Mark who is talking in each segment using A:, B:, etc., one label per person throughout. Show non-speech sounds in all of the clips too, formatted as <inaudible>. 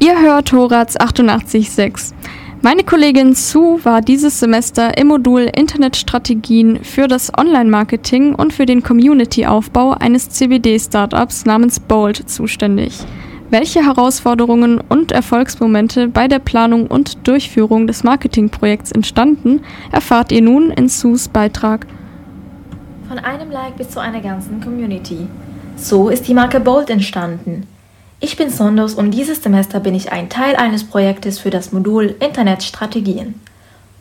A: Ihr hört Horaz 88.6. Meine Kollegin Sue war dieses Semester im Modul Internetstrategien für das Online-Marketing und für den Community-Aufbau eines CBD-Startups namens Bold zuständig. Welche Herausforderungen und Erfolgsmomente bei der Planung und Durchführung des Marketingprojekts entstanden, erfahrt ihr nun in Sues Beitrag.
B: Von einem Like bis zu einer ganzen Community. So ist die Marke Bold entstanden. Ich bin Sondos und dieses Semester bin ich ein Teil eines Projektes für das Modul Internetstrategien.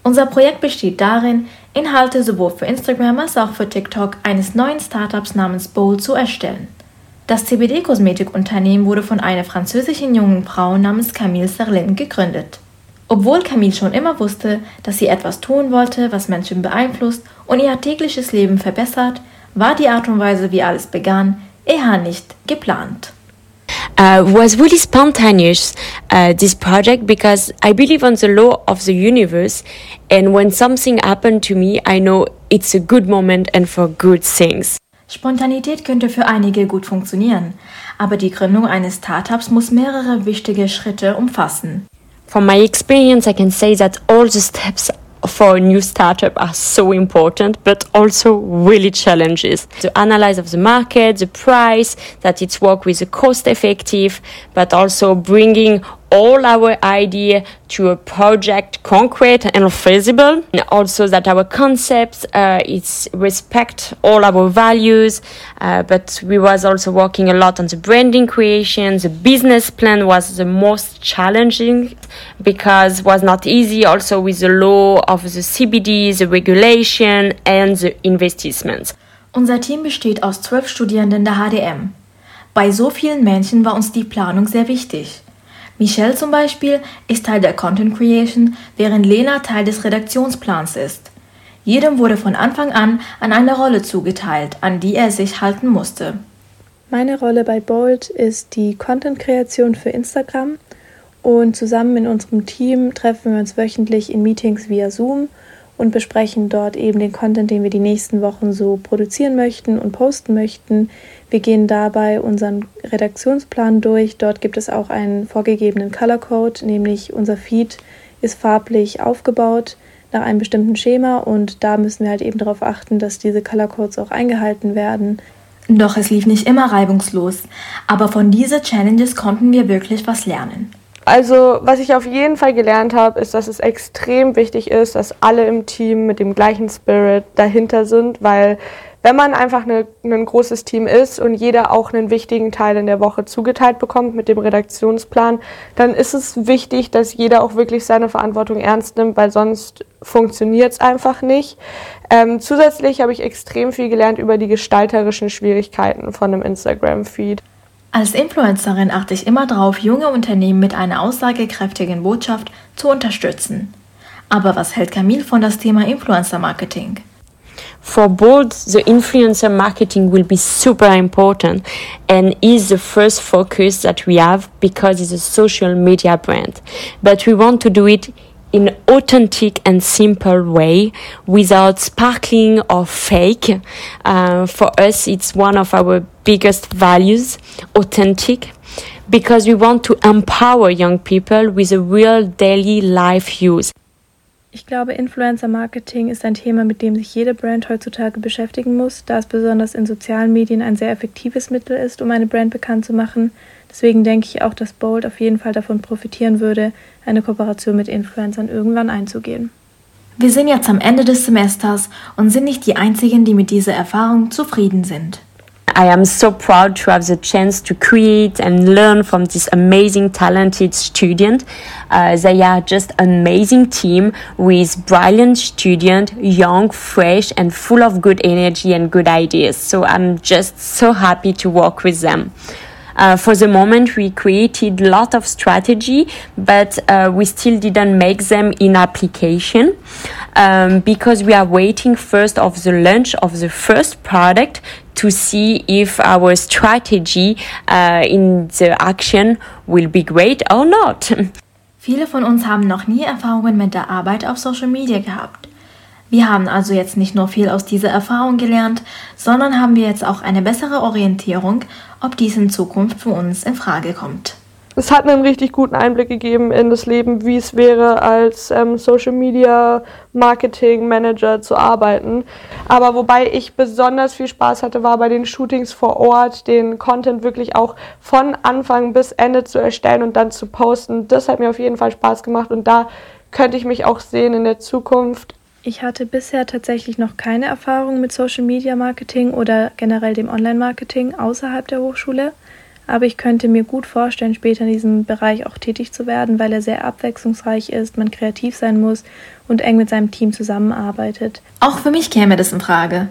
B: Unser Projekt besteht darin, Inhalte sowohl für Instagram als auch für TikTok eines neuen Startups namens Bold zu erstellen. Das CBD-Kosmetikunternehmen wurde von einer französischen jungen Frau namens Camille Serlin gegründet. Obwohl Camille schon immer wusste, dass sie etwas tun wollte, was Menschen beeinflusst und ihr tägliches Leben verbessert, war die Art und Weise, wie alles begann, eher nicht geplant.
C: Uh, was really spontaneous, uh, this project, because I believe on the law of the universe. And when something happened to me, I know it's a good moment and for good things.
B: Spontanität könnte für einige gut funktionieren, aber die Gründung eines Startups muss mehrere wichtige Schritte umfassen.
C: From my experience, I can say that all the steps for a new startup are so important, but also really challenges. The analyze of the market, the price, that it's work with a cost effective, but also bringing all our idea to a project concrete and feasible. And also that our concepts uh, respect all our values. Uh, but we was also working a lot on the branding creation. The business plan was the most challenging because was not easy. Also with the law of the CBD, the regulation and the investments.
B: Unser Team besteht aus zwölf Studierenden der HDM. Bei so vielen Menschen war uns die Planung sehr wichtig. Michelle zum Beispiel ist Teil der Content Creation, während Lena Teil des Redaktionsplans ist. Jedem wurde von Anfang an an eine Rolle zugeteilt, an die er sich halten musste.
D: Meine Rolle bei Bold ist die Content-Kreation für Instagram und zusammen in unserem Team treffen wir uns wöchentlich in Meetings via Zoom und besprechen dort eben den Content, den wir die nächsten Wochen so produzieren möchten und posten möchten. Wir gehen dabei unseren Redaktionsplan durch. Dort gibt es auch einen vorgegebenen Color Code, nämlich unser Feed ist farblich aufgebaut nach einem bestimmten Schema und da müssen wir halt eben darauf achten, dass diese Color Codes auch eingehalten werden.
B: Doch es lief nicht immer reibungslos, aber von diesen Challenges konnten wir wirklich was lernen.
E: Also, was ich auf jeden Fall gelernt habe, ist, dass es extrem wichtig ist, dass alle im Team mit dem gleichen Spirit dahinter sind, weil wenn man einfach eine, ein großes Team ist und jeder auch einen wichtigen Teil in der Woche zugeteilt bekommt mit dem Redaktionsplan, dann ist es wichtig, dass jeder auch wirklich seine Verantwortung ernst nimmt, weil sonst funktioniert es einfach nicht. Ähm, zusätzlich habe ich extrem viel gelernt über die gestalterischen Schwierigkeiten von einem Instagram-Feed.
B: Als Influencerin achte ich immer darauf, junge Unternehmen mit einer aussagekräftigen Botschaft zu unterstützen. Aber was hält Camille von das Thema Influencer Marketing?
C: For Bold, the influencer marketing will be super important and is the first focus that we have because it's a social media brand. But we want to do it in authentic and simple way without sparkling or fake. Uh, for us, it's one of our biggest values, authentic, because we want to empower young people with a real daily life use.
D: Ich glaube, Influencer Marketing ist ein Thema, mit dem sich jede Brand heutzutage beschäftigen muss, da es besonders in sozialen Medien ein sehr effektives Mittel ist, um eine Brand bekannt zu machen. Deswegen denke ich auch, dass Bold auf jeden Fall davon profitieren würde, eine Kooperation mit Influencern irgendwann einzugehen.
B: Wir sind jetzt am Ende des Semesters und sind nicht die Einzigen, die mit dieser Erfahrung zufrieden sind.
C: I am so proud to have the chance to create and learn from this amazing, talented student. Uh, they are just amazing team with brilliant student, young, fresh, and full of good energy and good ideas. So I'm just so happy to work with them. Uh, for the moment, we created a lot of strategy, but uh, we still didn't make them in application um, because we are waiting first of the launch of the first product to see if our strategy uh, in the action will be great or not. <laughs>
B: Viele von uns haben noch nie Erfahrungen mit der Arbeit auf Social Media gehabt. Wir haben also jetzt nicht nur viel aus dieser Erfahrung gelernt, sondern haben wir jetzt auch eine bessere Orientierung, ob dies in Zukunft für uns in Frage kommt.
E: es hat einen richtig guten Einblick gegeben in das Leben, wie es wäre, als ähm, Social Media Marketing Manager zu arbeiten. Aber wobei ich besonders viel Spaß hatte, war bei den Shootings vor Ort, den Content wirklich auch von Anfang bis Ende zu erstellen und dann zu posten. Das hat mir auf jeden Fall Spaß gemacht und da könnte ich mich auch sehen in der Zukunft.
D: Ich hatte bisher tatsächlich noch keine Erfahrung mit Social Media Marketing oder generell dem Online Marketing außerhalb der Hochschule. Aber ich könnte mir gut vorstellen, später in diesem Bereich auch tätig zu werden, weil er sehr abwechslungsreich ist, man kreativ sein muss und eng mit seinem Team zusammenarbeitet.
B: Auch für mich käme das in Frage.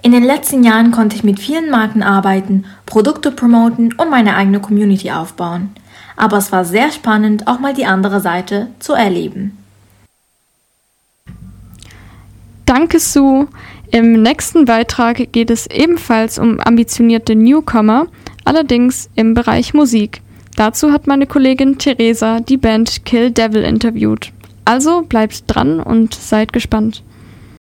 B: In den letzten Jahren konnte ich mit vielen Marken arbeiten, Produkte promoten und meine eigene Community aufbauen. Aber es war sehr spannend, auch mal die andere Seite zu erleben.
A: Danke, Sue. Im nächsten Beitrag geht es ebenfalls um ambitionierte Newcomer, allerdings im Bereich Musik. Dazu hat meine Kollegin Theresa die Band Kill Devil interviewt. Also bleibt dran und seid gespannt.